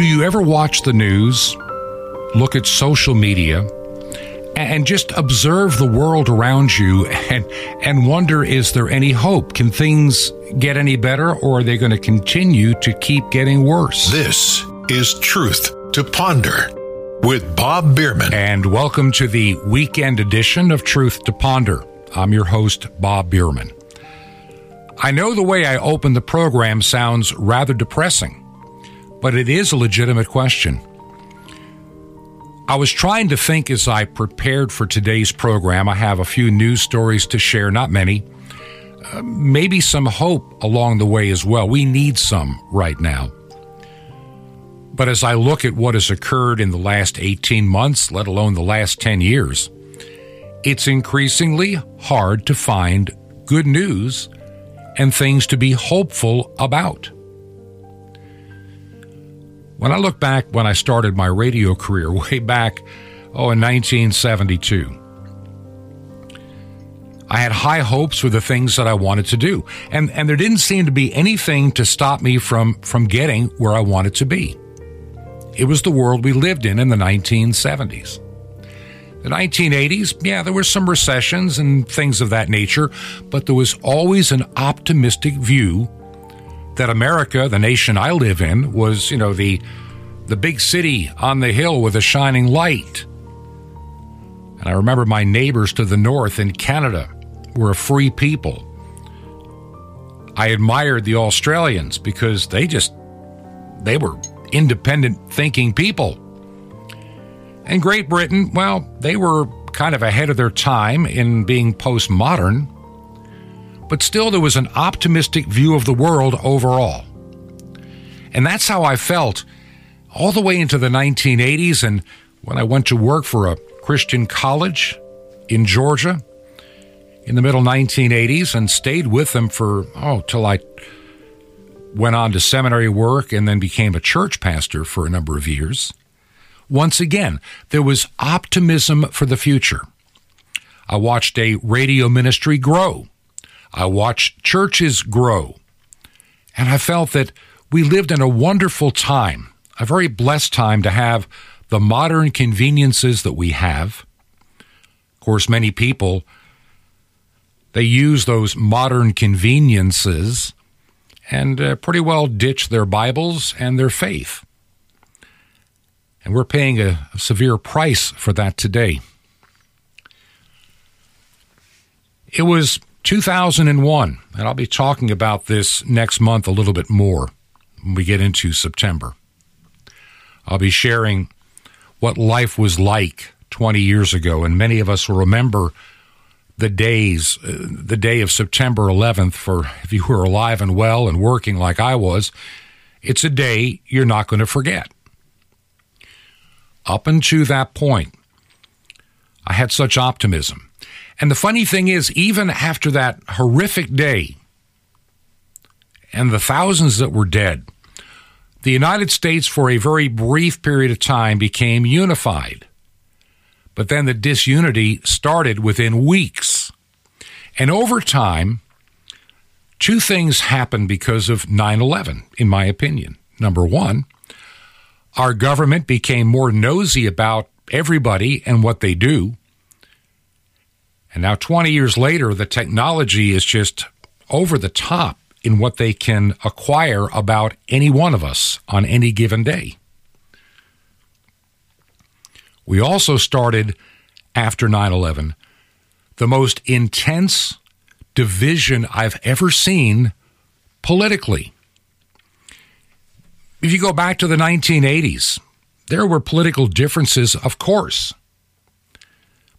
Do you ever watch the news, look at social media, and just observe the world around you and, and wonder is there any hope? Can things get any better or are they going to continue to keep getting worse? This is Truth to Ponder with Bob Bierman. And welcome to the weekend edition of Truth to Ponder. I'm your host, Bob Bierman. I know the way I open the program sounds rather depressing but it is a legitimate question. I was trying to think as I prepared for today's program. I have a few news stories to share, not many. Uh, maybe some hope along the way as well. We need some right now. But as I look at what has occurred in the last 18 months, let alone the last 10 years, it's increasingly hard to find good news and things to be hopeful about. When I look back when I started my radio career way back, oh, in 1972, I had high hopes for the things that I wanted to do. And, and there didn't seem to be anything to stop me from, from getting where I wanted to be. It was the world we lived in in the 1970s. The 1980s, yeah, there were some recessions and things of that nature, but there was always an optimistic view that America, the nation I live in, was, you know, the the big city on the hill with a shining light. And I remember my neighbors to the north in Canada were a free people. I admired the Australians because they just they were independent thinking people. And Great Britain, well, they were kind of ahead of their time in being postmodern but still there was an optimistic view of the world overall. And that's how I felt all the way into the 1980s and when I went to work for a Christian college in Georgia in the middle 1980s and stayed with them for, oh, till I went on to seminary work and then became a church pastor for a number of years. Once again, there was optimism for the future. I watched a radio ministry grow I watched churches grow. And I felt that we lived in a wonderful time, a very blessed time to have the modern conveniences that we have. Of course, many people they use those modern conveniences and uh, pretty well ditch their Bibles and their faith. And we're paying a, a severe price for that today. It was 2001, and I'll be talking about this next month a little bit more when we get into September. I'll be sharing what life was like 20 years ago, and many of us will remember the days, uh, the day of September 11th, for if you were alive and well and working like I was, it's a day you're not going to forget. Up until that point, I had such optimism. And the funny thing is, even after that horrific day and the thousands that were dead, the United States, for a very brief period of time, became unified. But then the disunity started within weeks. And over time, two things happened because of 9 11, in my opinion. Number one, our government became more nosy about everybody and what they do. And now, 20 years later, the technology is just over the top in what they can acquire about any one of us on any given day. We also started after 9 11 the most intense division I've ever seen politically. If you go back to the 1980s, there were political differences, of course.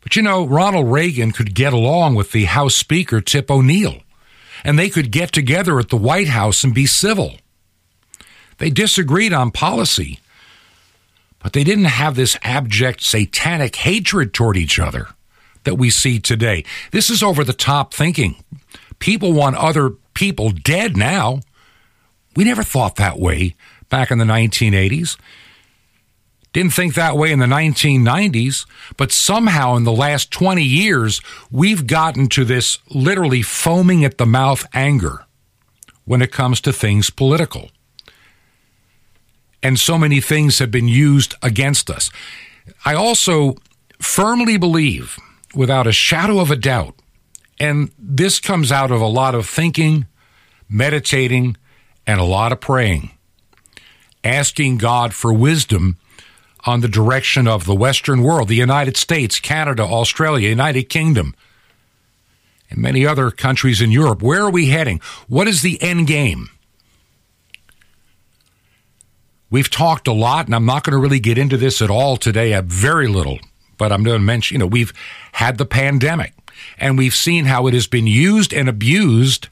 But you know, Ronald Reagan could get along with the House Speaker, Tip O'Neill, and they could get together at the White House and be civil. They disagreed on policy, but they didn't have this abject satanic hatred toward each other that we see today. This is over the top thinking. People want other people dead now. We never thought that way back in the 1980s. Didn't think that way in the 1990s, but somehow in the last 20 years, we've gotten to this literally foaming at the mouth anger when it comes to things political. and so many things have been used against us. I also firmly believe, without a shadow of a doubt, and this comes out of a lot of thinking, meditating, and a lot of praying, asking God for wisdom on the direction of the Western world, the United States, Canada, Australia, United Kingdom, and many other countries in Europe. Where are we heading? What is the end game? We've talked a lot, and I'm not going to really get into this at all today. I very little, but I'm going to mention, you know, we've had the pandemic, and we've seen how it has been used and abused.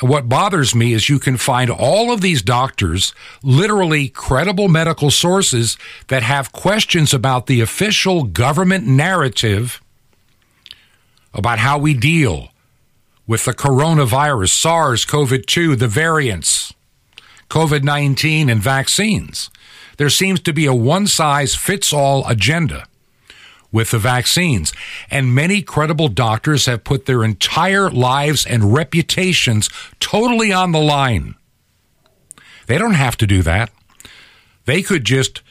And what bothers me is you can find all of these doctors, literally credible medical sources, that have questions about the official government narrative about how we deal with the coronavirus, SARS COVID 2, the variants COVID 19 and vaccines. There seems to be a one size fits all agenda with the vaccines. And many credible doctors have put their entire lives and reputations totally on the line. They don't have to do that. They could just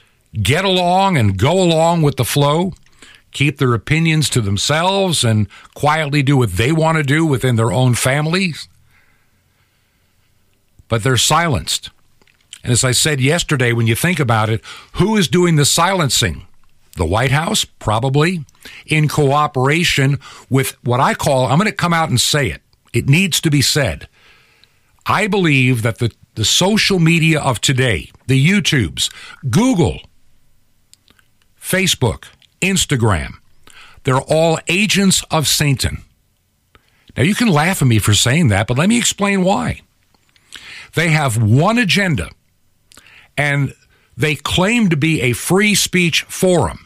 get along and go along with the flow, keep their opinions to themselves, and quietly do what they want to do within their own families but they're silenced. And as I said yesterday, when you think about it, who is doing the silencing? The White House, probably, in cooperation with what I call, I'm going to come out and say it. It needs to be said. I believe that the, the social media of today, the YouTubes, Google, Facebook, Instagram, they're all agents of Satan. Now, you can laugh at me for saying that, but let me explain why. They have one agenda, and they claim to be a free speech forum.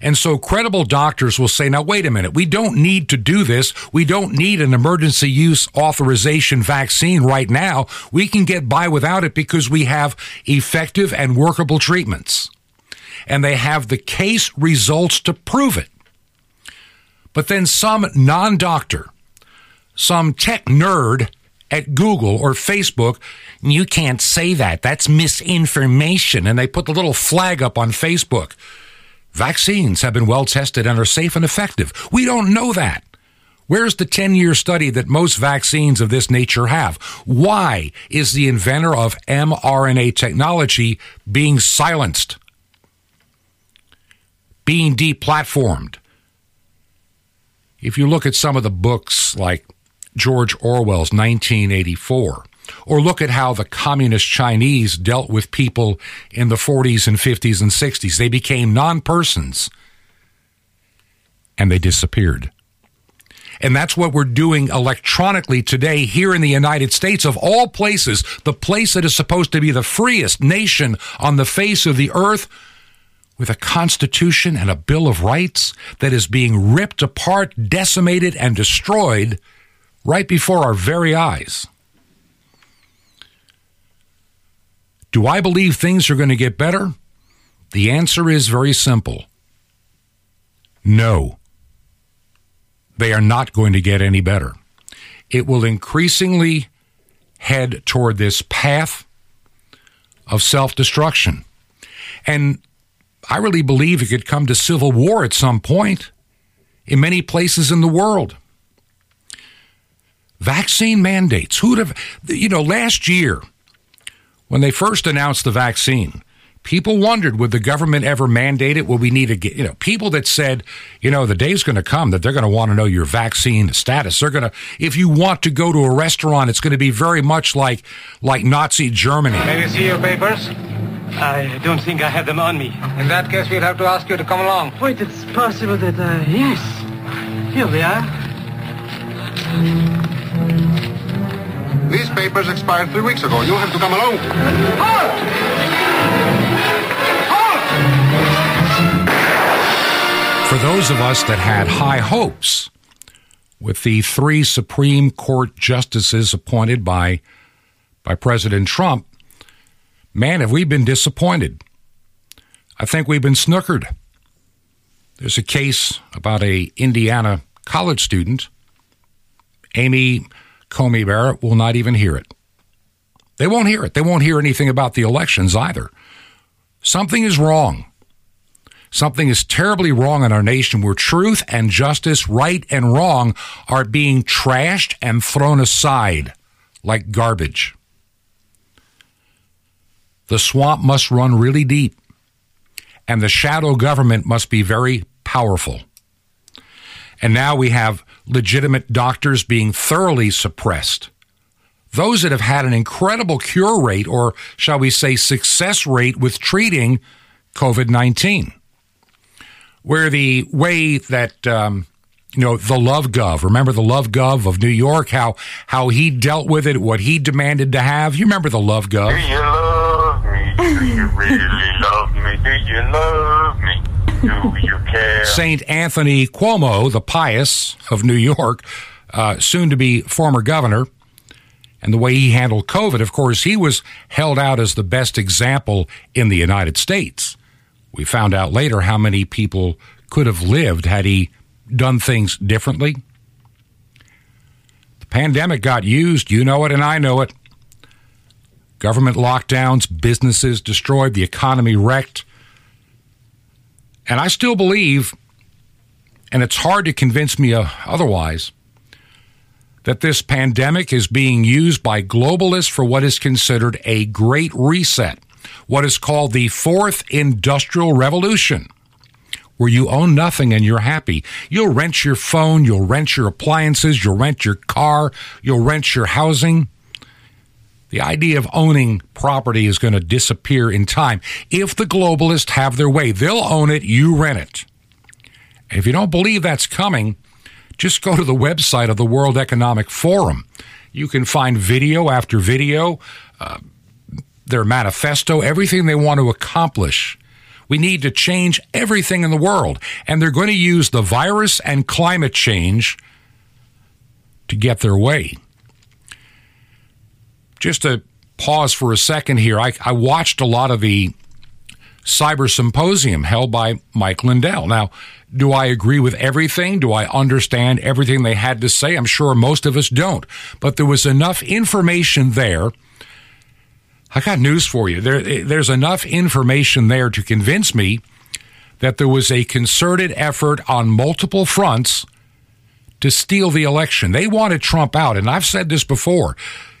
And so credible doctors will say, now, wait a minute, we don't need to do this. We don't need an emergency use authorization vaccine right now. We can get by without it because we have effective and workable treatments. And they have the case results to prove it. But then some non doctor, some tech nerd at Google or Facebook, you can't say that. That's misinformation. And they put the little flag up on Facebook. Vaccines have been well tested and are safe and effective. We don't know that. Where's the 10 year study that most vaccines of this nature have? Why is the inventor of mRNA technology being silenced? Being deplatformed? If you look at some of the books like George Orwell's 1984. Or look at how the communist Chinese dealt with people in the 40s and 50s and 60s. They became non persons and they disappeared. And that's what we're doing electronically today here in the United States, of all places, the place that is supposed to be the freest nation on the face of the earth, with a Constitution and a Bill of Rights that is being ripped apart, decimated, and destroyed right before our very eyes. Do I believe things are going to get better? The answer is very simple no. They are not going to get any better. It will increasingly head toward this path of self destruction. And I really believe it could come to civil war at some point in many places in the world. Vaccine mandates. Who'd have, you know, last year when they first announced the vaccine, people wondered would the government ever mandate it? Will we need to get, you know, people that said, you know, the day's going to come that they're going to want to know your vaccine status. They're going to, if you want to go to a restaurant, it's going to be very much like, like Nazi Germany. May we see your papers? I don't think I have them on me. In that case, we'll have to ask you to come along. Wait, it's possible that, uh, yes. Here they are. These papers expired three weeks ago. You'll have to come along. Halt! Halt! For those of us that had high hopes with the three Supreme Court justices appointed by, by President Trump, man, have we been disappointed. I think we've been snookered. There's a case about a Indiana college student Amy Coney Barrett will not even hear it. They won't hear it. They won't hear anything about the elections either. Something is wrong. Something is terribly wrong in our nation where truth and justice, right and wrong, are being trashed and thrown aside like garbage. The swamp must run really deep, and the shadow government must be very powerful. And now we have legitimate doctors being thoroughly suppressed. Those that have had an incredible cure rate, or shall we say, success rate with treating COVID 19 where the way that um, you know the love gov remember the love gov of new york how how he dealt with it what he demanded to have you remember the love gov Do you love me? Do you really love me? Do you love me? Do you saint anthony cuomo the pious of new york uh, soon to be former governor and the way he handled covid of course he was held out as the best example in the united states we found out later how many people could have lived had he done things differently. The pandemic got used, you know it, and I know it. Government lockdowns, businesses destroyed, the economy wrecked. And I still believe, and it's hard to convince me uh, otherwise, that this pandemic is being used by globalists for what is considered a great reset what is called the fourth industrial revolution, where you own nothing and you're happy. You'll rent your phone, you'll rent your appliances, you'll rent your car, you'll rent your housing. The idea of owning property is going to disappear in time. If the globalists have their way, they'll own it, you rent it. If you don't believe that's coming, just go to the website of the World Economic Forum. You can find video after video. Uh, their manifesto, everything they want to accomplish. We need to change everything in the world. And they're going to use the virus and climate change to get their way. Just to pause for a second here, I, I watched a lot of the cyber symposium held by Mike Lindell. Now, do I agree with everything? Do I understand everything they had to say? I'm sure most of us don't. But there was enough information there I got news for you. There, there's enough information there to convince me that there was a concerted effort on multiple fronts to steal the election. They wanted Trump out. And I've said this before.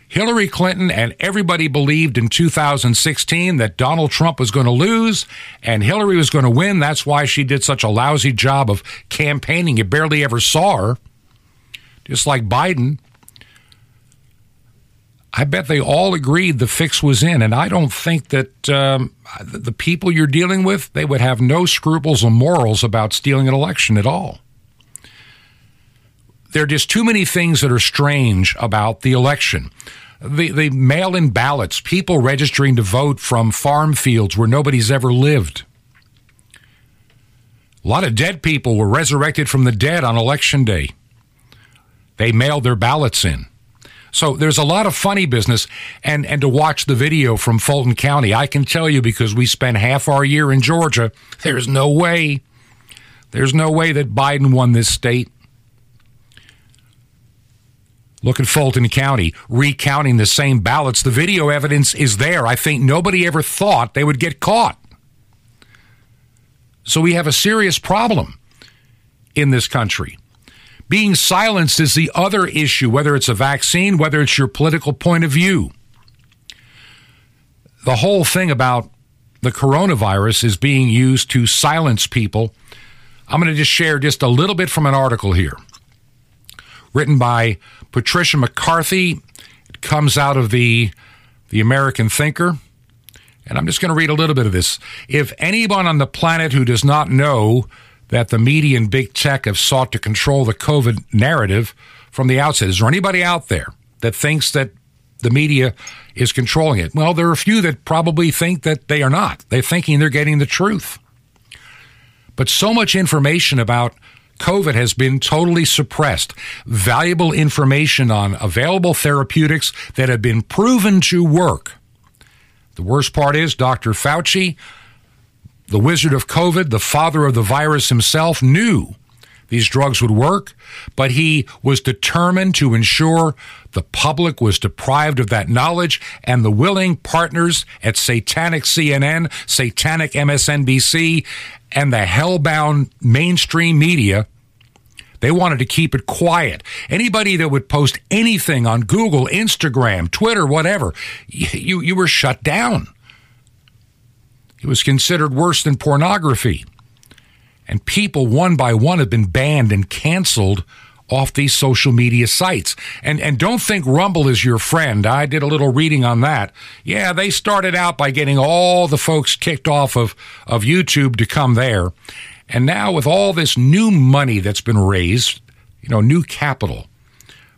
Hillary Clinton and everybody believed in 2016 that Donald Trump was going to lose and Hillary was going to win. That's why she did such a lousy job of campaigning. You barely ever saw her. Just like Biden. I bet they all agreed the fix was in, and I don't think that um, the people you're dealing with they would have no scruples or morals about stealing an election at all. There are just too many things that are strange about the election. The, the mail in ballots, people registering to vote from farm fields where nobody's ever lived. A lot of dead people were resurrected from the dead on election day. They mailed their ballots in. So there's a lot of funny business and, and to watch the video from Fulton County, I can tell you because we spent half our year in Georgia, there's no way, there's no way that Biden won this state. Look at Fulton County recounting the same ballots. The video evidence is there. I think nobody ever thought they would get caught. So we have a serious problem in this country. Being silenced is the other issue, whether it's a vaccine, whether it's your political point of view. The whole thing about the coronavirus is being used to silence people. I'm going to just share just a little bit from an article here written by Patricia McCarthy. It comes out of the, the American Thinker. And I'm just going to read a little bit of this. If anyone on the planet who does not know that the media and big tech have sought to control the COVID narrative from the outset. Is there anybody out there that thinks that the media is controlling it? Well, there are a few that probably think that they are not. They're thinking they're getting the truth. But so much information about COVID has been totally suppressed. Valuable information on available therapeutics that have been proven to work. The worst part is Dr. Fauci the wizard of COVID, the father of the virus himself, knew these drugs would work, but he was determined to ensure the public was deprived of that knowledge and the willing partners at Satanic CNN, Satanic MSNBC, and the hellbound mainstream media they wanted to keep it quiet. Anybody that would post anything on Google, Instagram, Twitter, whatever, you, you were shut down. It was considered worse than pornography. And people, one by one, have been banned and canceled off these social media sites. And and don't think Rumble is your friend. I did a little reading on that. Yeah, they started out by getting all the folks kicked off of, of YouTube to come there. And now, with all this new money that's been raised, you know, new capital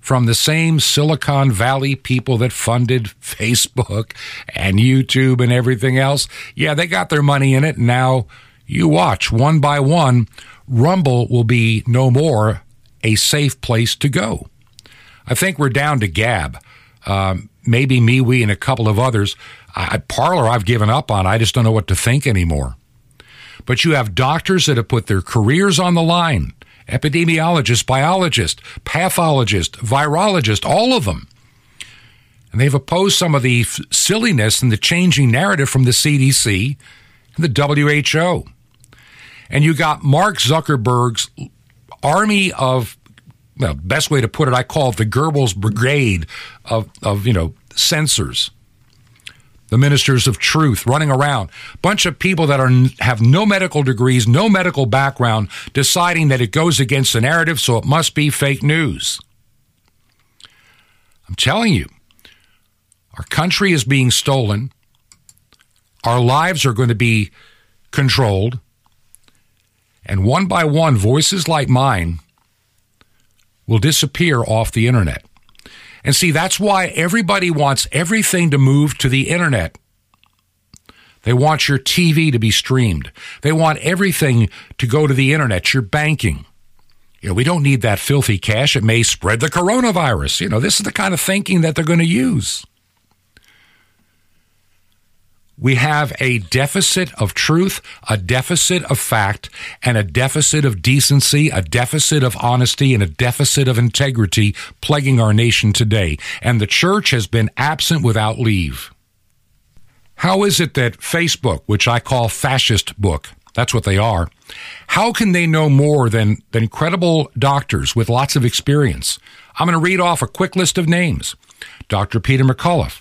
from the same Silicon Valley people that funded Facebook and YouTube and everything else, yeah, they got their money in it. Now, you watch one by one, Rumble will be no more a safe place to go. I think we're down to Gab. Um, maybe me, we, and a couple of others. I, Parler, I've given up on. I just don't know what to think anymore. But you have doctors that have put their careers on the line epidemiologists, biologists, pathologists, virologists, all of them. And they've opposed some of the f- silliness and the changing narrative from the CDC and the WHO. And you got Mark Zuckerberg's army of, well, best way to put it, I call it the Goebbels brigade of, of you know, censors. The ministers of truth running around. Bunch of people that are have no medical degrees no medical background deciding that it goes against the narrative so it must be fake news. I'm telling you our country is being stolen. Our lives are going to be controlled and one by one voices like mine will disappear off the internet and see, that's why everybody wants everything to move to the internet. They want your TV to be streamed. They want everything to go to the internet, your banking. You know, we don't need that filthy cash. It may spread the coronavirus. You know, this is the kind of thinking that they're going to use. We have a deficit of truth, a deficit of fact, and a deficit of decency, a deficit of honesty, and a deficit of integrity plaguing our nation today. And the church has been absent without leave. How is it that Facebook, which I call fascist book, that's what they are, how can they know more than, than credible doctors with lots of experience? I'm going to read off a quick list of names. Dr. Peter McCullough,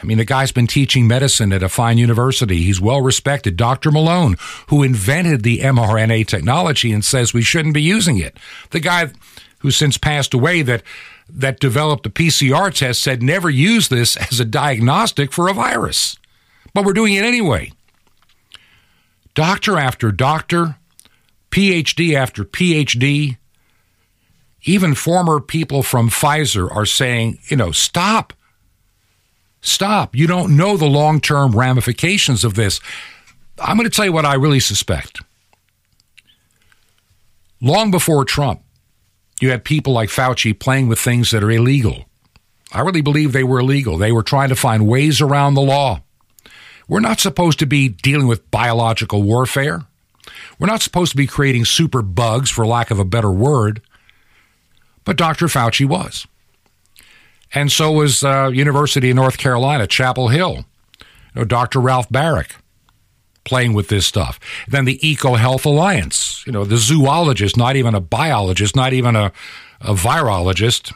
I mean, the guy's been teaching medicine at a fine university. He's well respected. Dr. Malone, who invented the mRNA technology and says we shouldn't be using it. The guy who since passed away that that developed the PCR test said never use this as a diagnostic for a virus. But we're doing it anyway. Doctor after doctor, PhD after PhD, even former people from Pfizer are saying, you know, stop Stop. You don't know the long term ramifications of this. I'm going to tell you what I really suspect. Long before Trump, you had people like Fauci playing with things that are illegal. I really believe they were illegal. They were trying to find ways around the law. We're not supposed to be dealing with biological warfare. We're not supposed to be creating super bugs, for lack of a better word. But Dr. Fauci was and so was uh, University of North Carolina, Chapel Hill. You know, Dr. Ralph Baric playing with this stuff. Then the Eco Health Alliance, you know, the zoologist, not even a biologist, not even a, a virologist,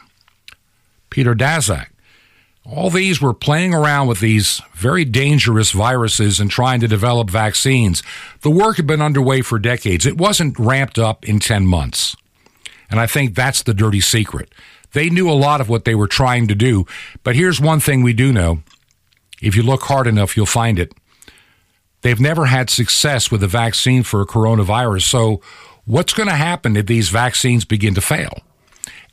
Peter Daszak. All these were playing around with these very dangerous viruses and trying to develop vaccines. The work had been underway for decades. It wasn't ramped up in 10 months. And I think that's the dirty secret. They knew a lot of what they were trying to do. But here's one thing we do know if you look hard enough, you'll find it. They've never had success with a vaccine for a coronavirus. So, what's going to happen if these vaccines begin to fail?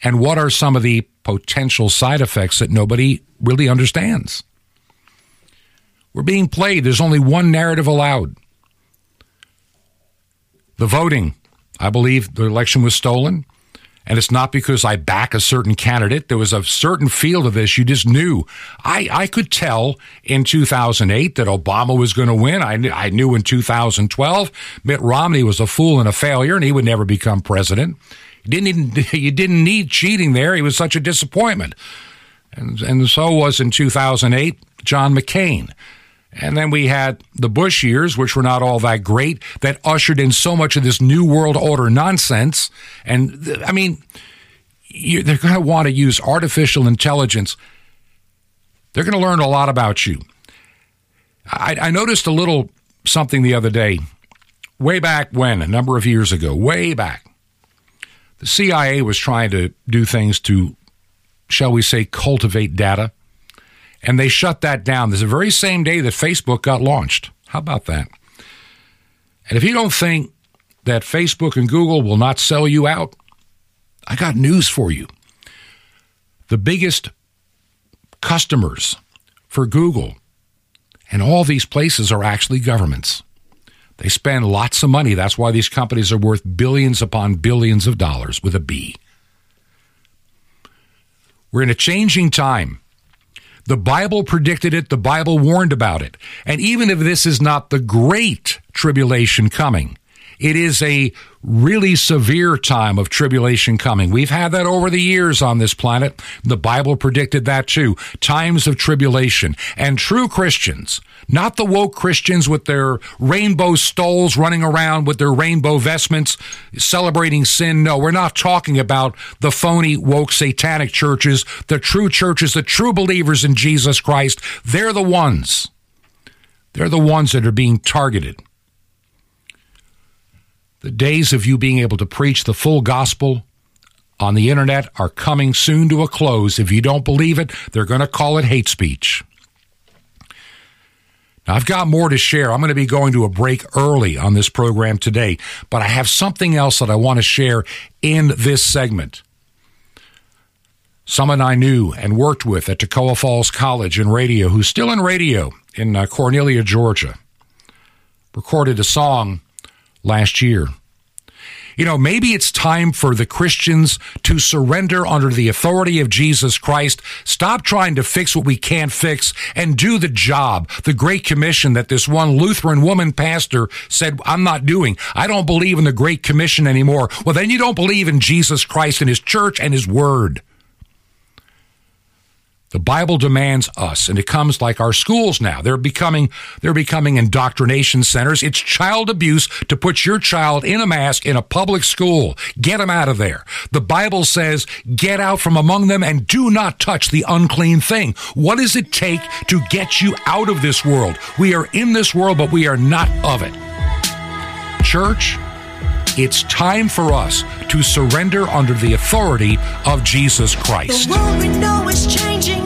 And what are some of the potential side effects that nobody really understands? We're being played. There's only one narrative allowed. The voting. I believe the election was stolen And it's not because I back a certain candidate. There was a certain field of this you just knew. I, I could tell in 2008 that Obama was going to win. I, knew- I knew in 2012 Mitt Romney was a fool and a failure and he would never become president. You didn't even, you didn't need cheating there. He was such a disappointment. And, and so was in 2008 John McCain. And then we had the Bush years, which were not all that great, that ushered in so much of this New World Order nonsense. And I mean, you, they're going to want to use artificial intelligence. They're going to learn a lot about you. I, I noticed a little something the other day, way back when, a number of years ago, way back. The CIA was trying to do things to, shall we say, cultivate data and they shut that down. This very same day that Facebook got launched. How about that? And if you don't think that Facebook and Google will not sell you out, I got news for you. The biggest customers for Google and all these places are actually governments. They spend lots of money. That's why these companies are worth billions upon billions of dollars with a B. We're in a changing time. The Bible predicted it, the Bible warned about it. And even if this is not the great tribulation coming, it is a really severe time of tribulation coming. We've had that over the years on this planet. The Bible predicted that too. Times of tribulation. And true Christians, not the woke Christians with their rainbow stoles running around with their rainbow vestments celebrating sin. No, we're not talking about the phony woke satanic churches. The true churches, the true believers in Jesus Christ, they're the ones. They're the ones that are being targeted. The days of you being able to preach the full gospel on the internet are coming soon to a close. If you don't believe it, they're going to call it hate speech. Now, I've got more to share. I'm going to be going to a break early on this program today, but I have something else that I want to share in this segment. Someone I knew and worked with at Toccoa Falls College in radio, who's still in radio in uh, Cornelia, Georgia, recorded a song last year. You know, maybe it's time for the Christians to surrender under the authority of Jesus Christ, stop trying to fix what we can't fix, and do the job, the Great Commission that this one Lutheran woman pastor said, I'm not doing. I don't believe in the Great Commission anymore. Well, then you don't believe in Jesus Christ and His church and His Word. The Bible demands us, and it comes like our schools now. They're becoming they're becoming indoctrination centers. It's child abuse to put your child in a mask in a public school. Get them out of there. The Bible says, "Get out from among them and do not touch the unclean thing." What does it take to get you out of this world? We are in this world, but we are not of it. Church, it's time for us to surrender under the authority of Jesus Christ. The world we know is changing,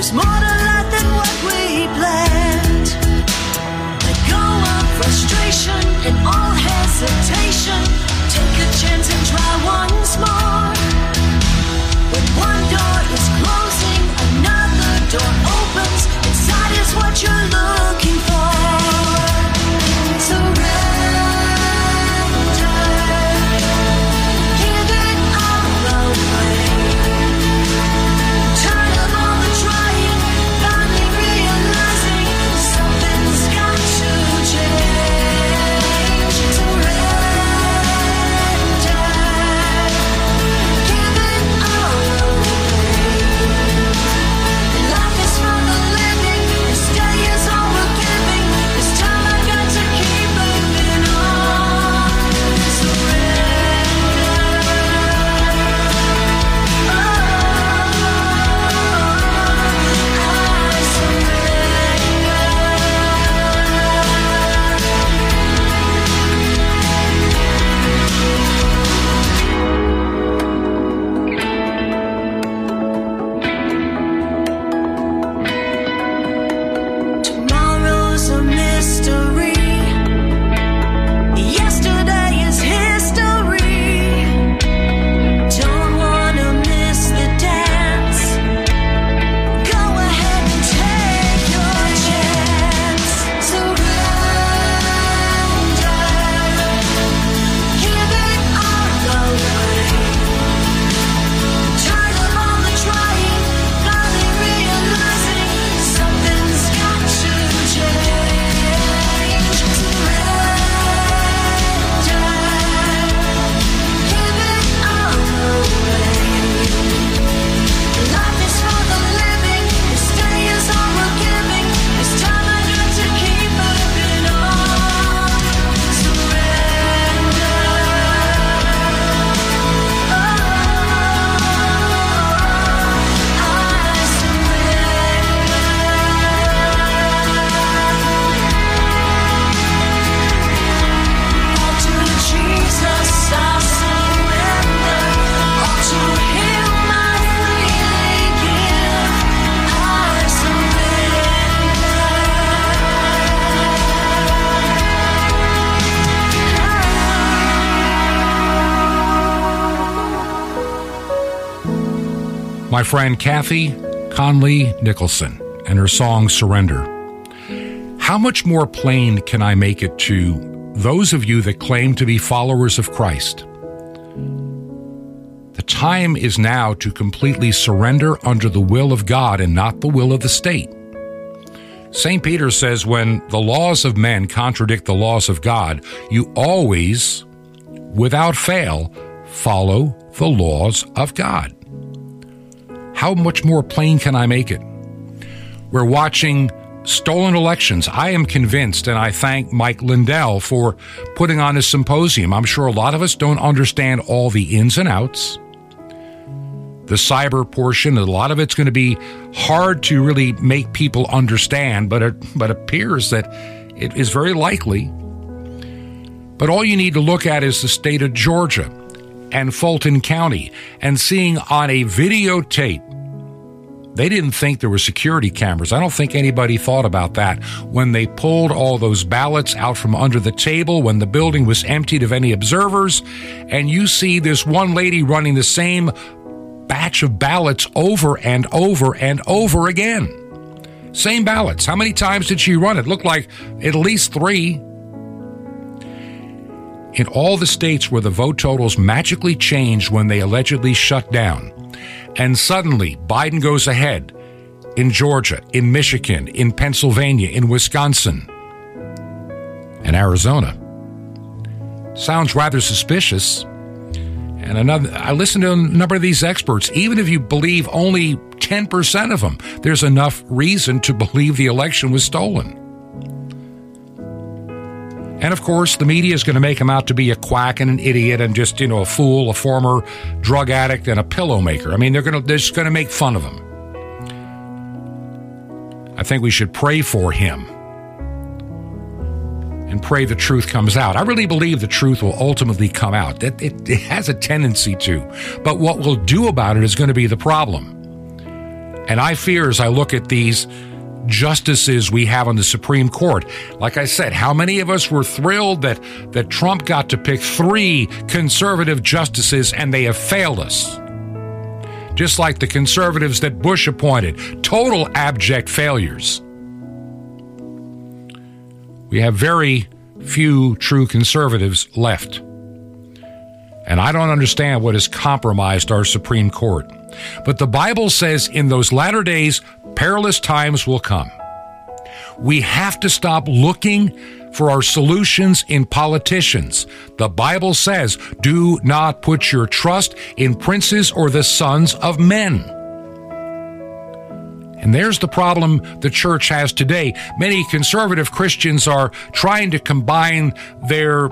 there's more to life than what we planned. Friend Kathy Conley Nicholson and her song Surrender. How much more plain can I make it to those of you that claim to be followers of Christ? The time is now to completely surrender under the will of God and not the will of the state. St. Peter says when the laws of men contradict the laws of God, you always, without fail, follow the laws of God. How much more plain can I make it? We're watching stolen elections. I am convinced, and I thank Mike Lindell for putting on his symposium. I'm sure a lot of us don't understand all the ins and outs. The cyber portion, a lot of it's going to be hard to really make people understand, but it but appears that it is very likely. But all you need to look at is the state of Georgia and Fulton County and seeing on a videotape they didn't think there were security cameras. I don't think anybody thought about that when they pulled all those ballots out from under the table when the building was emptied of any observers. And you see this one lady running the same batch of ballots over and over and over again. Same ballots. How many times did she run it? Looked like at least three. In all the states where the vote totals magically changed when they allegedly shut down, and suddenly Biden goes ahead in Georgia, in Michigan, in Pennsylvania, in Wisconsin, and Arizona. Sounds rather suspicious. And another, I listened to a number of these experts. Even if you believe only 10% of them, there's enough reason to believe the election was stolen. And of course, the media is going to make him out to be a quack and an idiot and just, you know, a fool, a former drug addict, and a pillow maker. I mean, they're going to, they're just going to make fun of him. I think we should pray for him and pray the truth comes out. I really believe the truth will ultimately come out. It, it, it has a tendency to. But what we'll do about it is going to be the problem. And I fear as I look at these justices we have on the Supreme Court. Like I said, how many of us were thrilled that, that Trump got to pick three conservative justices and they have failed us? Just like the conservatives that Bush appointed, total abject failures. We have very few true conservatives left. And I don't understand what has compromised our Supreme Court. But the Bible says in those latter days, perilous times will come. We have to stop looking for our solutions in politicians. The Bible says, do not put your trust in princes or the sons of men. And there's the problem the church has today. Many conservative Christians are trying to combine their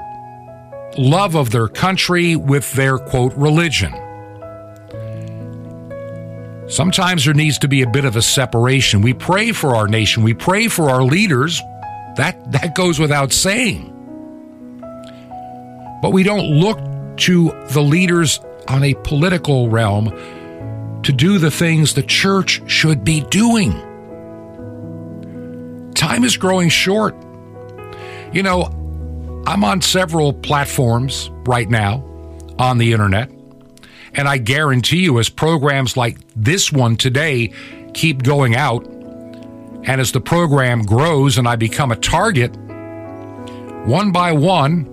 love of their country with their quote religion. Sometimes there needs to be a bit of a separation. We pray for our nation, we pray for our leaders. That that goes without saying. But we don't look to the leaders on a political realm to do the things the church should be doing. Time is growing short. You know, I'm on several platforms right now on the internet. And I guarantee you, as programs like this one today keep going out, and as the program grows and I become a target, one by one,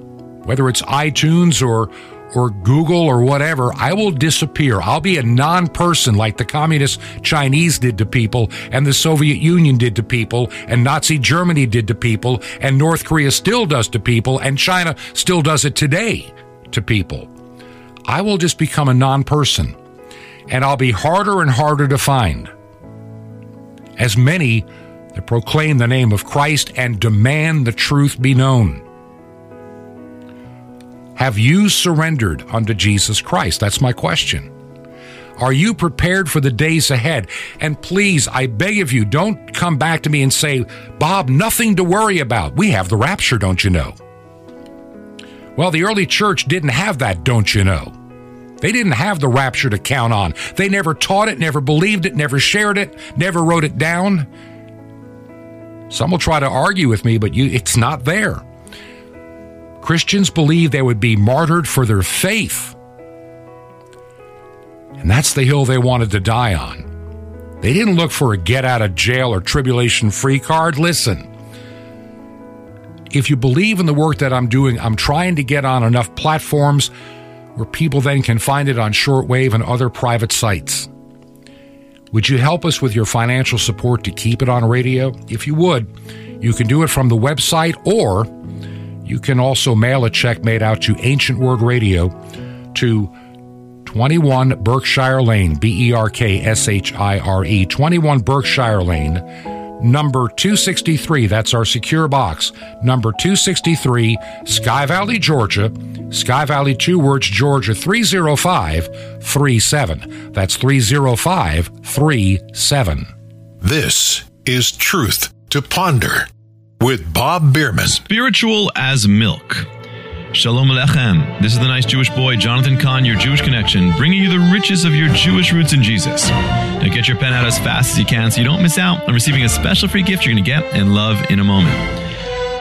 whether it's iTunes or or Google or whatever, I will disappear. I'll be a non person like the communist Chinese did to people, and the Soviet Union did to people, and Nazi Germany did to people, and North Korea still does to people, and China still does it today to people. I will just become a non person, and I'll be harder and harder to find. As many that proclaim the name of Christ and demand the truth be known. Have you surrendered unto Jesus Christ? That's my question. Are you prepared for the days ahead? And please, I beg of you, don't come back to me and say, Bob, nothing to worry about. We have the rapture, don't you know? Well, the early church didn't have that, don't you know? They didn't have the rapture to count on. They never taught it, never believed it, never shared it, never wrote it down. Some will try to argue with me, but you, it's not there. Christians believe they would be martyred for their faith. And that's the hill they wanted to die on. They didn't look for a get out of jail or tribulation free card. Listen, if you believe in the work that I'm doing, I'm trying to get on enough platforms where people then can find it on shortwave and other private sites. Would you help us with your financial support to keep it on radio? If you would, you can do it from the website or you can also mail a check made out to Ancient Word Radio to 21 Berkshire Lane, B E R K S H I R E, 21 Berkshire Lane, number 263. That's our secure box. Number 263, Sky Valley, Georgia. Sky Valley, two words, Georgia, 30537. That's 30537. This is Truth to Ponder with Bob Bierman. Spiritual as milk. Shalom Alechem. This is the nice Jewish boy, Jonathan Cahn, your Jewish connection, bringing you the riches of your Jewish roots in Jesus. Now get your pen out as fast as you can so you don't miss out on receiving a special free gift you're going to get and love in a moment.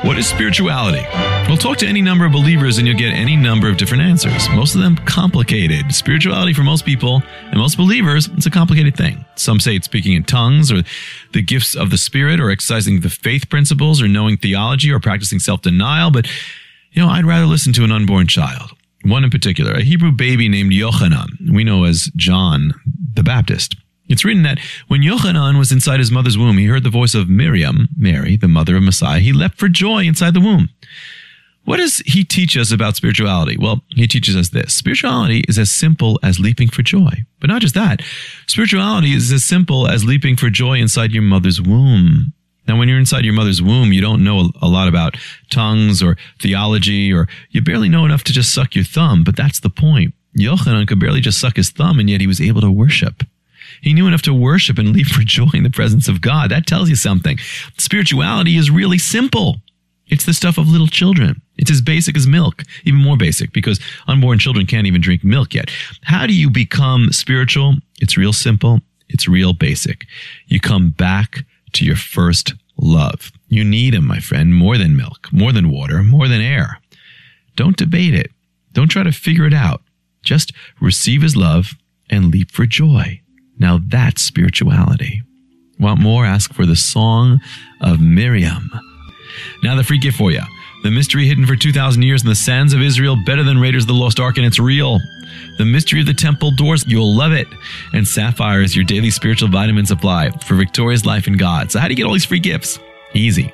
What is spirituality? We'll talk to any number of believers and you'll get any number of different answers. Most of them complicated. Spirituality for most people and most believers, it's a complicated thing. Some say it's speaking in tongues or the gifts of the Spirit or exercising the faith principles or knowing theology or practicing self-denial, but you know, I'd rather listen to an unborn child. One in particular, a Hebrew baby named Yochanan, we know as John the Baptist. It's written that when Yochanan was inside his mother's womb, he heard the voice of Miriam, Mary, the mother of Messiah. He leapt for joy inside the womb. What does he teach us about spirituality? Well, he teaches us this. Spirituality is as simple as leaping for joy. But not just that. Spirituality is as simple as leaping for joy inside your mother's womb. Now, when you're inside your mother's womb, you don't know a lot about tongues or theology, or you barely know enough to just suck your thumb, but that's the point. Yochanan could barely just suck his thumb, and yet he was able to worship. He knew enough to worship and leap for joy in the presence of God. That tells you something. Spirituality is really simple. It's the stuff of little children. It's as basic as milk, even more basic because unborn children can't even drink milk yet. How do you become spiritual? It's real simple. It's real basic. You come back to your first love. You need him, my friend, more than milk, more than water, more than air. Don't debate it. Don't try to figure it out. Just receive his love and leap for joy. Now that's spirituality. Want more? Ask for the Song of Miriam. Now the free gift for you. The mystery hidden for 2,000 years in the sands of Israel, better than Raiders of the Lost Ark, and it's real. The mystery of the temple doors, you'll love it. And Sapphire is your daily spiritual vitamin supply for victorious life in God. So how do you get all these free gifts? Easy.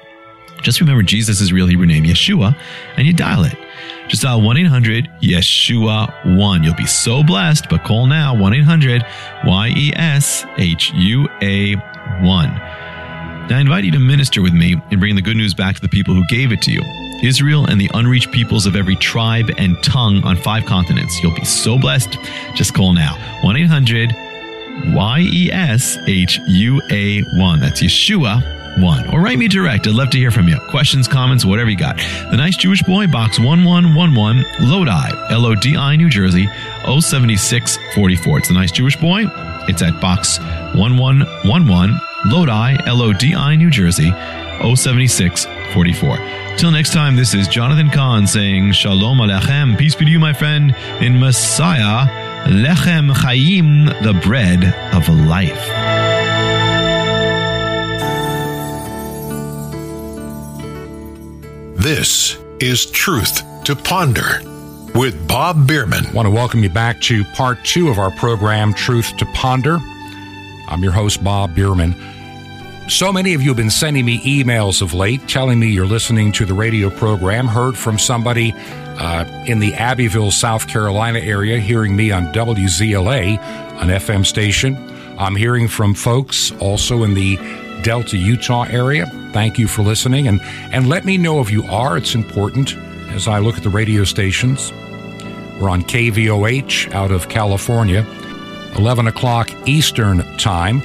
Just remember Jesus' real Hebrew name, Yeshua, and you dial it. Just dial 1 800 Yeshua 1. You'll be so blessed, but call now 1 800 Y E S H U A 1. Now, I invite you to minister with me and bring the good news back to the people who gave it to you. Israel and the unreached peoples of every tribe and tongue on five continents. You'll be so blessed. Just call now 1 800 Y E S H U A 1. That's Yeshua 1. Or write me direct. I'd love to hear from you. Questions, comments, whatever you got. The Nice Jewish Boy, Box 1111, Lodi, L O D I, New Jersey, 07644. It's The Nice Jewish Boy. It's at Box 1111, Lodi, L O D I, New Jersey, 07644. Till next time, this is Jonathan Cahn saying Shalom Alechem. Peace be to you, my friend, in Messiah, Lechem Chaim, the bread of life. This is Truth to Ponder with Bob Bierman. I want to welcome you back to part two of our program, Truth to Ponder. I'm your host, Bob Bierman. So many of you have been sending me emails of late telling me you're listening to the radio program. Heard from somebody uh, in the Abbeville, South Carolina area hearing me on WZLA, an FM station. I'm hearing from folks also in the Delta, Utah area. Thank you for listening and, and let me know if you are. It's important as I look at the radio stations. We're on KVOH out of California, 11 o'clock Eastern Time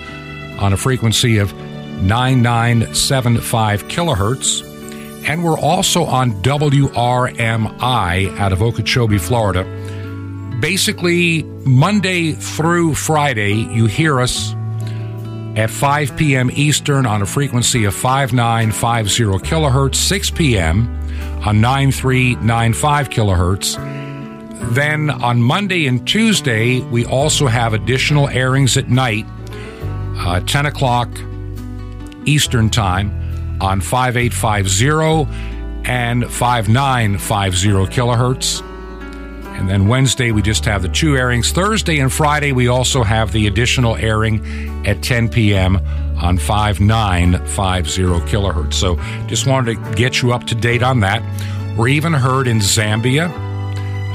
on a frequency of 9975 kilohertz. And we're also on WRMI out of Okeechobee, Florida. Basically, Monday through Friday, you hear us at 5 p.m. Eastern on a frequency of 5950 kilohertz, 6 p.m. on 9395 kilohertz. Then on Monday and Tuesday, we also have additional airings at night, uh, 10 o'clock Eastern Time on 5850 and 5950 kilohertz. And then Wednesday, we just have the two airings. Thursday and Friday, we also have the additional airing at 10 p.m. on 5950 kilohertz. So just wanted to get you up to date on that. We're even heard in Zambia,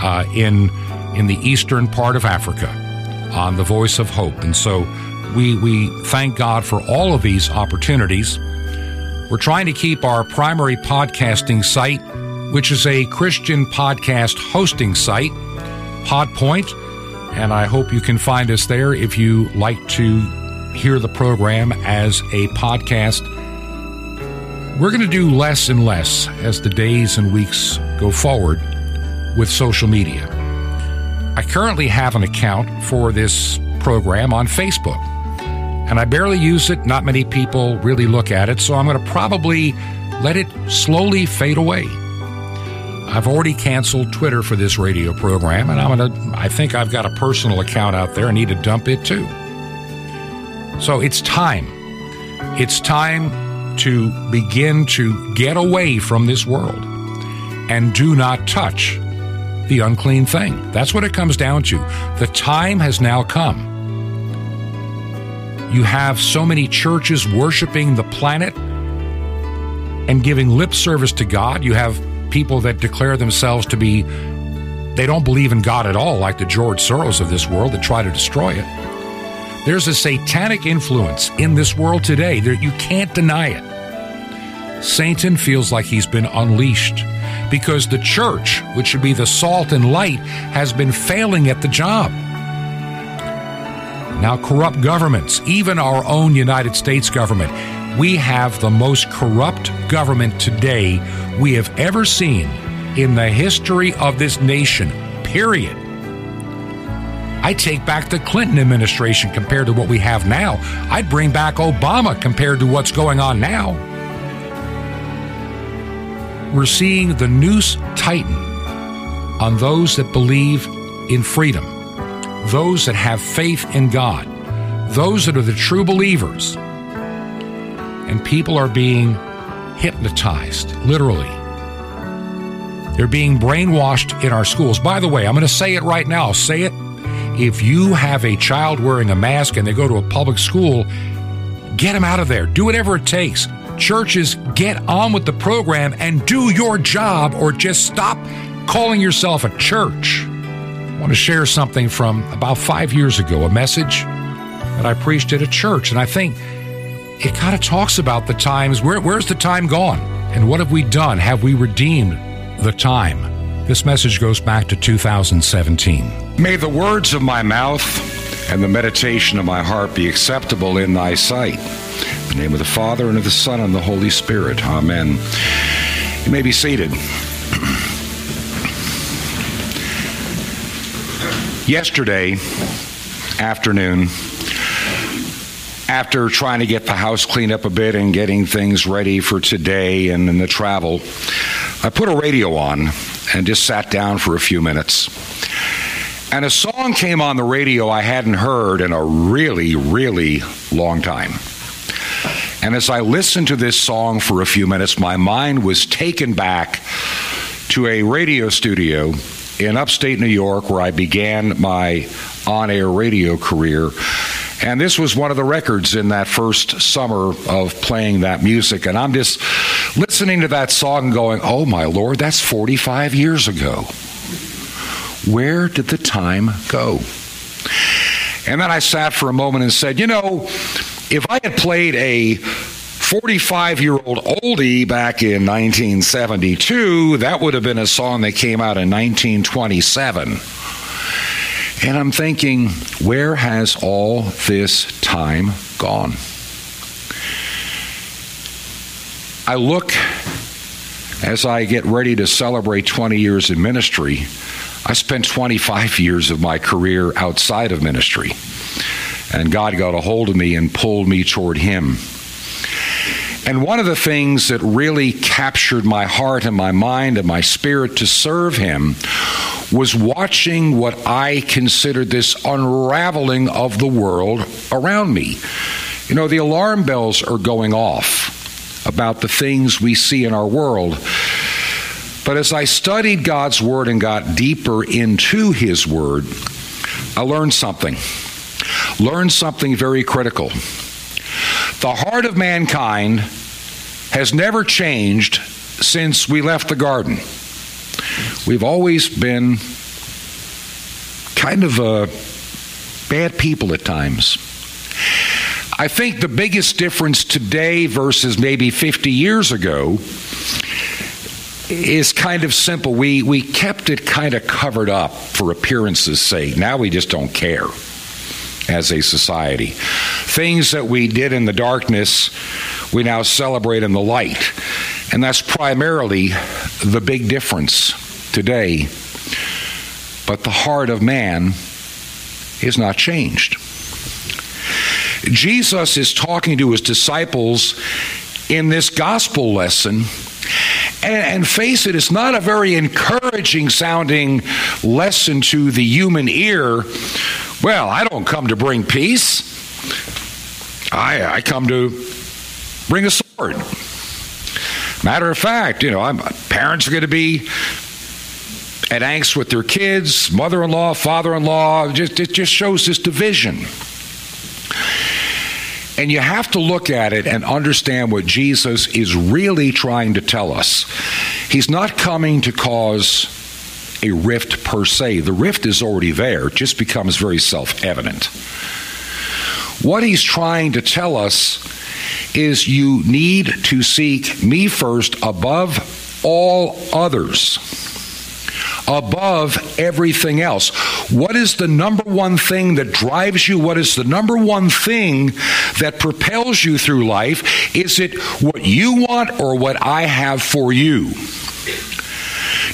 uh, in, in the eastern part of Africa, on the Voice of Hope. And so we, we thank God for all of these opportunities. We're trying to keep our primary podcasting site which is a Christian podcast hosting site, Podpoint. And I hope you can find us there if you like to hear the program as a podcast. We're going to do less and less as the days and weeks go forward with social media. I currently have an account for this program on Facebook, and I barely use it. Not many people really look at it, so I'm going to probably let it slowly fade away. I've already canceled Twitter for this radio program, and I'm gonna. I think I've got a personal account out there. I need to dump it too. So it's time. It's time to begin to get away from this world and do not touch the unclean thing. That's what it comes down to. The time has now come. You have so many churches worshiping the planet and giving lip service to God. You have people that declare themselves to be, they don't believe in God at all, like the George Soros of this world that try to destroy it. There's a satanic influence in this world today that you can't deny it. Satan feels like he's been unleashed because the church, which should be the salt and light, has been failing at the job. Now, corrupt governments, even our own United States government, we have the most corrupt government today we have ever seen in the history of this nation, period. I take back the Clinton administration compared to what we have now. I'd bring back Obama compared to what's going on now. We're seeing the noose tighten on those that believe in freedom, those that have faith in God, those that are the true believers and people are being hypnotized, literally. They're being brainwashed in our schools. By the way, I'm going to say it right now. I'll say it. If you have a child wearing a mask and they go to a public school, get them out of there. Do whatever it takes. Churches, get on with the program and do your job or just stop calling yourself a church. I want to share something from about five years ago, a message that I preached at a church. And I think it kind of talks about the times where, where's the time gone? And what have we done? Have we redeemed the time? This message goes back to 2017 may the words of my mouth and the meditation of my heart be acceptable in thy sight. In the name of the father and of the son and the holy spirit. Amen. You may be seated. Yesterday afternoon after trying to get the house cleaned up a bit and getting things ready for today and, and the travel, I put a radio on and just sat down for a few minutes. And a song came on the radio I hadn't heard in a really, really long time. And as I listened to this song for a few minutes, my mind was taken back to a radio studio in upstate New York where I began my on air radio career. And this was one of the records in that first summer of playing that music. And I'm just listening to that song going, oh my Lord, that's 45 years ago. Where did the time go? And then I sat for a moment and said, you know, if I had played a 45 year old oldie back in 1972, that would have been a song that came out in 1927. And I'm thinking, where has all this time gone? I look as I get ready to celebrate 20 years in ministry. I spent 25 years of my career outside of ministry. And God got a hold of me and pulled me toward Him. And one of the things that really captured my heart and my mind and my spirit to serve Him was watching what I considered this unraveling of the world around me. You know, the alarm bells are going off about the things we see in our world. But as I studied God's Word and got deeper into His Word, I learned something. Learned something very critical. The heart of mankind has never changed since we left the garden. We've always been kind of bad people at times. I think the biggest difference today versus maybe 50 years ago is kind of simple. We, we kept it kind of covered up for appearance's sake. Now we just don't care as a society. Things that we did in the darkness, we now celebrate in the light. And that's primarily the big difference today. But the heart of man is not changed. Jesus is talking to his disciples in this gospel lesson. And, face it, it's not a very encouraging sounding lesson to the human ear. Well, I don't come to bring peace, I, I come to bring a sword. Matter of fact, you know, I'm, parents are going to be at angst with their kids, mother in law, father in law. Just, it just shows this division. And you have to look at it and understand what Jesus is really trying to tell us. He's not coming to cause a rift per se. The rift is already there, it just becomes very self evident. What he's trying to tell us is you need to seek me first above all others above everything else. What is the number one thing that drives you? What is the number one thing that propels you through life? Is it what you want or what I have for you?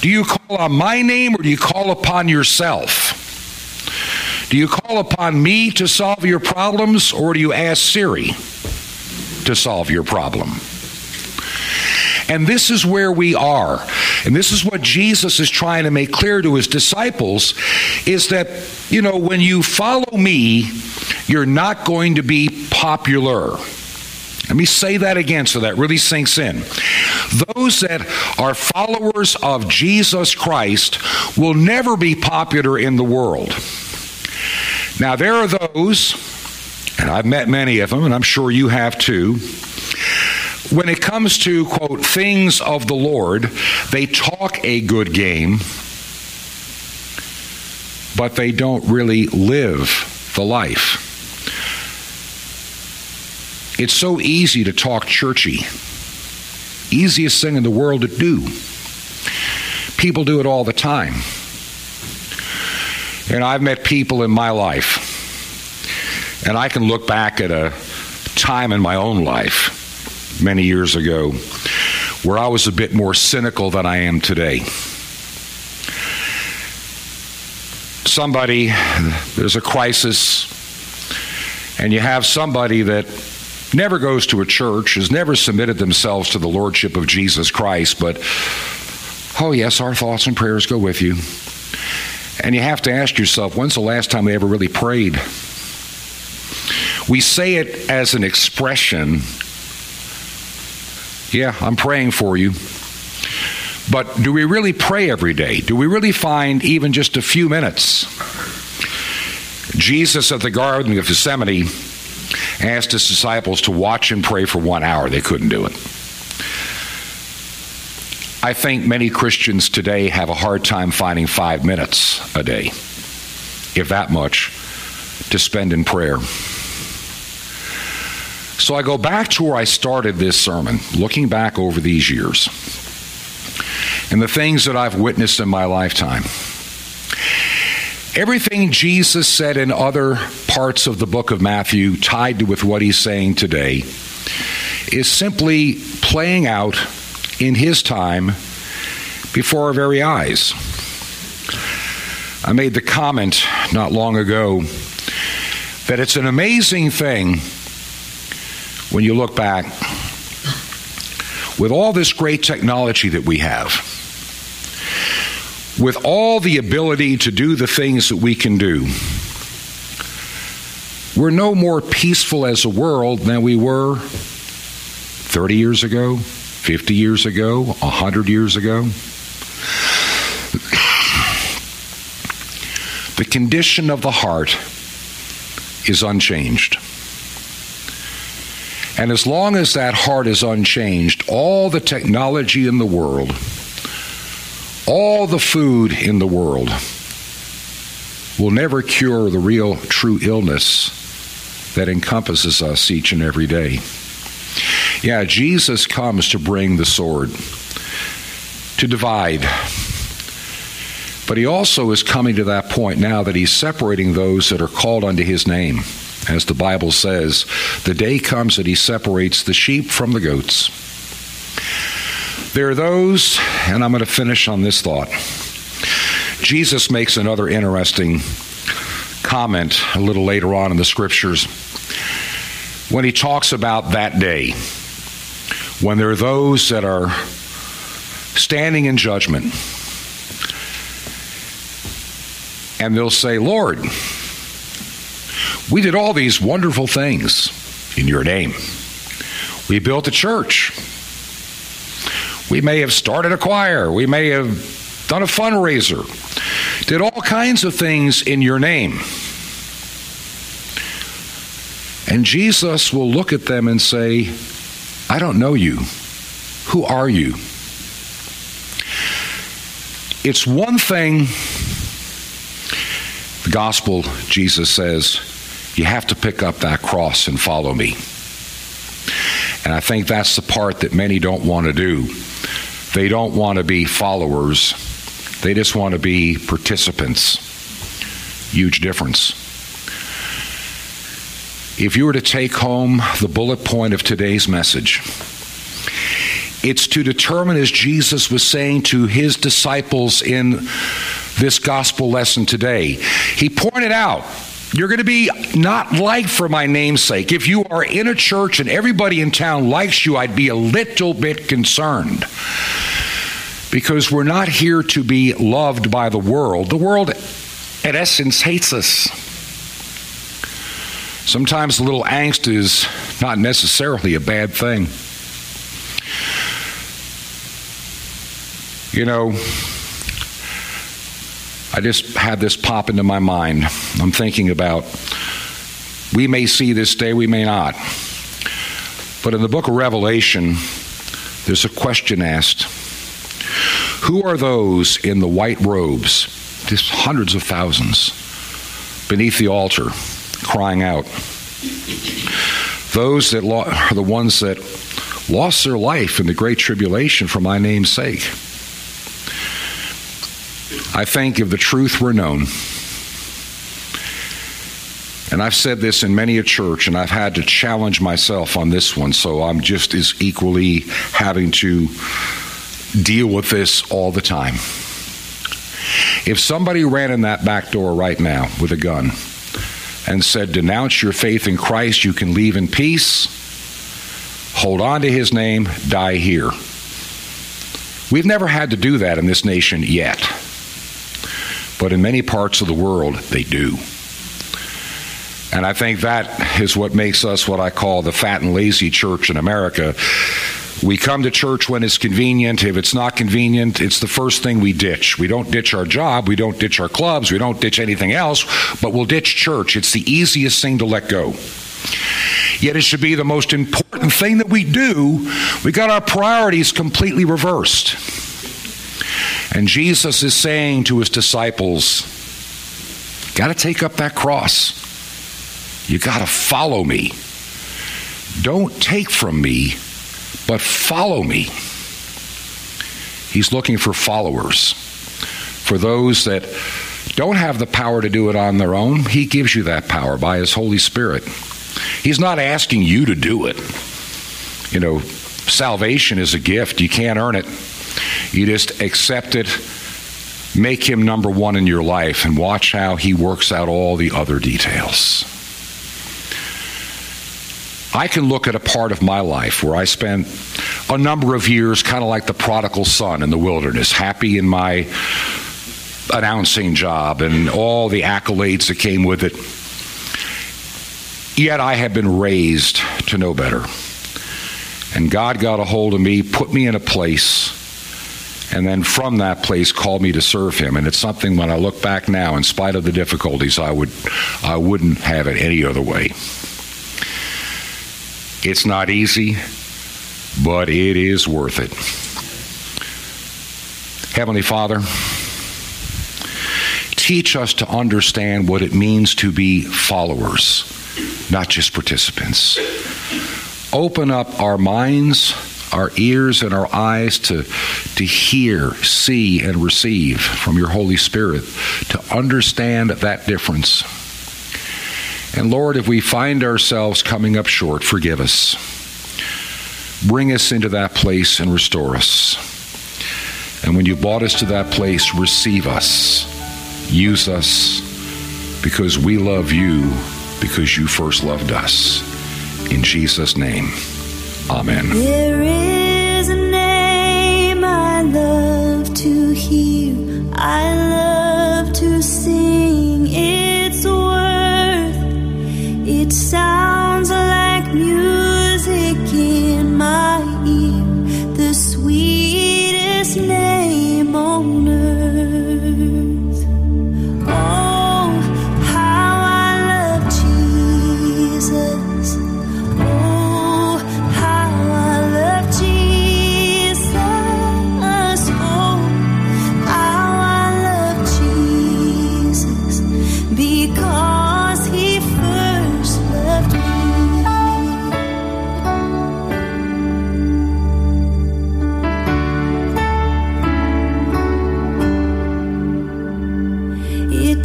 Do you call on my name or do you call upon yourself? Do you call upon me to solve your problems or do you ask Siri to solve your problem? And this is where we are. And this is what Jesus is trying to make clear to his disciples is that, you know, when you follow me, you're not going to be popular. Let me say that again so that really sinks in. Those that are followers of Jesus Christ will never be popular in the world. Now, there are those, and I've met many of them, and I'm sure you have too when it comes to, quote, things of the Lord, they talk a good game, but they don't really live the life. It's so easy to talk churchy. Easiest thing in the world to do. People do it all the time. And I've met people in my life, and I can look back at a time in my own life many years ago where I was a bit more cynical than I am today. Somebody, there's a crisis, and you have somebody that never goes to a church, has never submitted themselves to the Lordship of Jesus Christ, but, oh, yes, our thoughts and prayers go with you. And you have to ask yourself, when's the last time we ever really prayed? We say it as an expression yeah, I'm praying for you. But do we really pray every day? Do we really find even just a few minutes? Jesus at the Garden of Gethsemane asked his disciples to watch and pray for one hour. They couldn't do it. I think many Christians today have a hard time finding five minutes a day, if that much, to spend in prayer. So I go back to where I started this sermon, looking back over these years and the things that I've witnessed in my lifetime. Everything Jesus said in other parts of the book of Matthew, tied with what he's saying today, is simply playing out in his time before our very eyes. I made the comment not long ago that it's an amazing thing when you look back, with all this great technology that we have, with all the ability to do the things that we can do, we're no more peaceful as a world than we were 30 years ago, 50 years ago, 100 years ago. The condition of the heart is unchanged. And as long as that heart is unchanged, all the technology in the world, all the food in the world, will never cure the real true illness that encompasses us each and every day. Yeah, Jesus comes to bring the sword, to divide. But he also is coming to that point now that he's separating those that are called unto his name. As the Bible says, the day comes that he separates the sheep from the goats. There are those, and I'm going to finish on this thought. Jesus makes another interesting comment a little later on in the scriptures when he talks about that day when there are those that are standing in judgment and they'll say, Lord, we did all these wonderful things in your name. We built a church. We may have started a choir. We may have done a fundraiser. Did all kinds of things in your name. And Jesus will look at them and say, I don't know you. Who are you? It's one thing, the gospel, Jesus says, you have to pick up that cross and follow me. And I think that's the part that many don't want to do. They don't want to be followers, they just want to be participants. Huge difference. If you were to take home the bullet point of today's message, it's to determine, as Jesus was saying to his disciples in this gospel lesson today, he pointed out you're going to be not liked for my name's sake. If you are in a church and everybody in town likes you, I'd be a little bit concerned. Because we're not here to be loved by the world. The world, in essence, hates us. Sometimes a little angst is not necessarily a bad thing. You know, I just had this pop into my mind. I'm thinking about we may see this day, we may not. But in the book of Revelation, there's a question asked Who are those in the white robes? Just hundreds of thousands beneath the altar crying out. Those that lo- are the ones that lost their life in the great tribulation for my name's sake. I think if the truth were known, and I've said this in many a church, and I've had to challenge myself on this one, so I'm just as equally having to deal with this all the time. If somebody ran in that back door right now with a gun and said, Denounce your faith in Christ, you can leave in peace, hold on to his name, die here. We've never had to do that in this nation yet. But in many parts of the world, they do. And I think that is what makes us what I call the fat and lazy church in America. We come to church when it's convenient. If it's not convenient, it's the first thing we ditch. We don't ditch our job, we don't ditch our clubs, we don't ditch anything else, but we'll ditch church. It's the easiest thing to let go. Yet it should be the most important thing that we do. We got our priorities completely reversed. And Jesus is saying to his disciples, got to take up that cross. You got to follow me. Don't take from me, but follow me. He's looking for followers. For those that don't have the power to do it on their own, He gives you that power by His Holy Spirit. He's not asking you to do it. You know, salvation is a gift, you can't earn it. You just accept it, make Him number one in your life, and watch how He works out all the other details. I can look at a part of my life where I spent a number of years kind of like the prodigal son in the wilderness, happy in my announcing job and all the accolades that came with it. Yet I have been raised to know better. And God got a hold of me, put me in a place, and then from that place called me to serve Him. And it's something when I look back now, in spite of the difficulties, I would I wouldn't have it any other way. It's not easy, but it is worth it. Heavenly Father, teach us to understand what it means to be followers, not just participants. Open up our minds, our ears, and our eyes to, to hear, see, and receive from your Holy Spirit, to understand that difference. And Lord, if we find ourselves coming up short, forgive us. Bring us into that place and restore us. And when you brought us to that place, receive us. Use us because we love you because you first loved us. In Jesus' name, amen.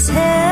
It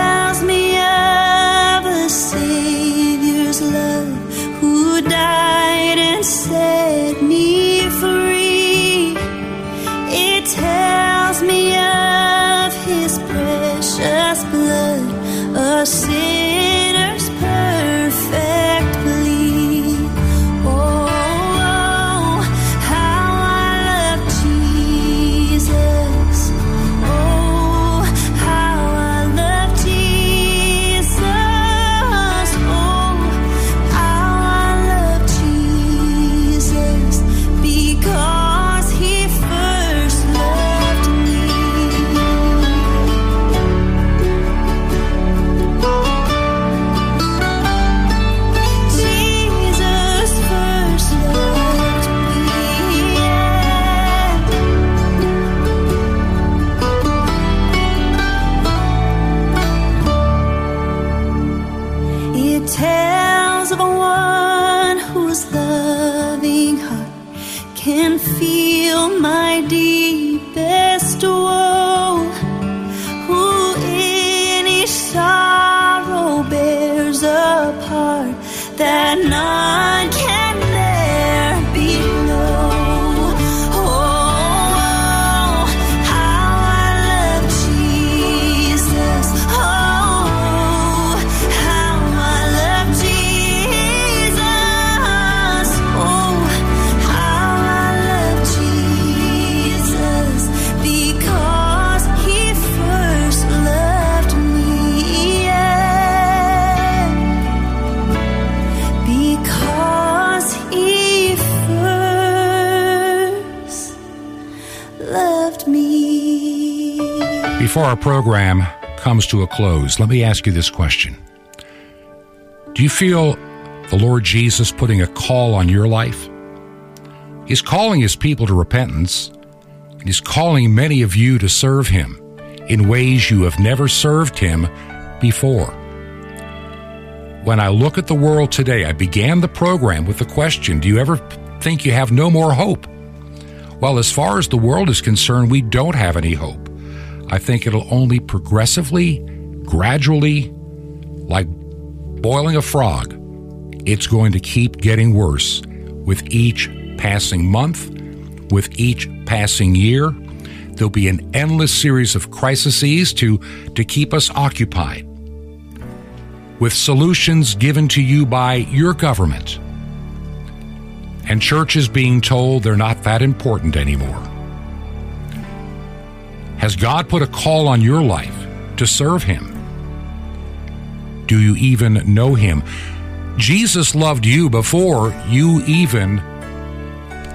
Before our program comes to a close, let me ask you this question Do you feel the Lord Jesus putting a call on your life? He's calling his people to repentance, and he's calling many of you to serve him in ways you have never served him before. When I look at the world today, I began the program with the question Do you ever think you have no more hope? Well, as far as the world is concerned, we don't have any hope. I think it'll only progressively, gradually, like boiling a frog, it's going to keep getting worse with each passing month, with each passing year. There'll be an endless series of crises to, to keep us occupied, with solutions given to you by your government, and churches being told they're not that important anymore. Has God put a call on your life to serve Him? Do you even know Him? Jesus loved you before you even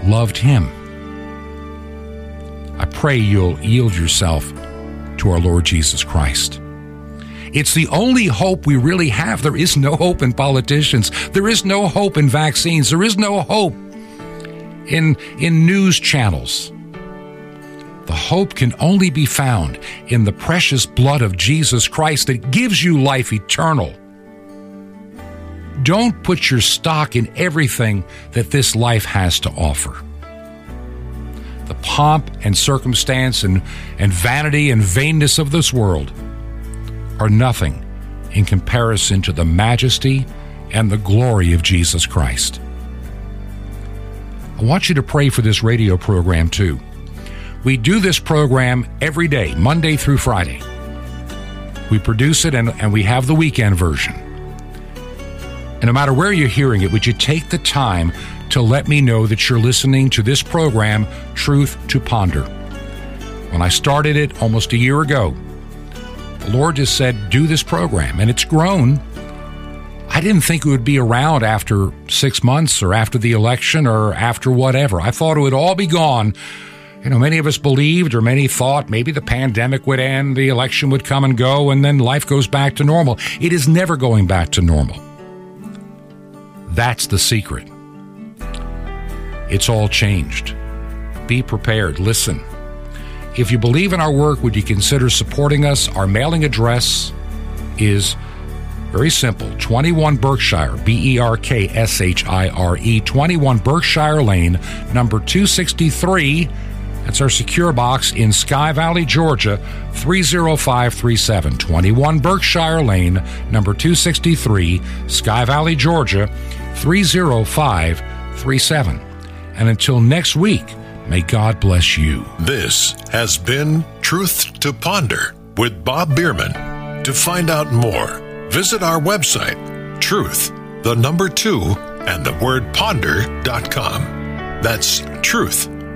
loved Him. I pray you'll yield yourself to our Lord Jesus Christ. It's the only hope we really have. There is no hope in politicians. There is no hope in vaccines. There is no hope in, in news channels. The hope can only be found in the precious blood of Jesus Christ that gives you life eternal. Don't put your stock in everything that this life has to offer. The pomp and circumstance and, and vanity and vainness of this world are nothing in comparison to the majesty and the glory of Jesus Christ. I want you to pray for this radio program too. We do this program every day, Monday through Friday. We produce it and, and we have the weekend version. And no matter where you're hearing it, would you take the time to let me know that you're listening to this program, Truth to Ponder? When I started it almost a year ago, the Lord just said, do this program, and it's grown. I didn't think it would be around after six months or after the election or after whatever. I thought it would all be gone. You know, many of us believed or many thought maybe the pandemic would end, the election would come and go, and then life goes back to normal. It is never going back to normal. That's the secret. It's all changed. Be prepared. Listen. If you believe in our work, would you consider supporting us? Our mailing address is very simple 21 Berkshire, B E R K S H I R E, 21 Berkshire Lane, number 263. That's our secure box in Sky Valley, Georgia, 30537. 21 Berkshire Lane, number 263, Sky Valley, Georgia, 30537. And until next week, may God bless you. This has been Truth to Ponder with Bob Bierman. To find out more, visit our website, truth, the number two, and the word ponder.com. That's truth,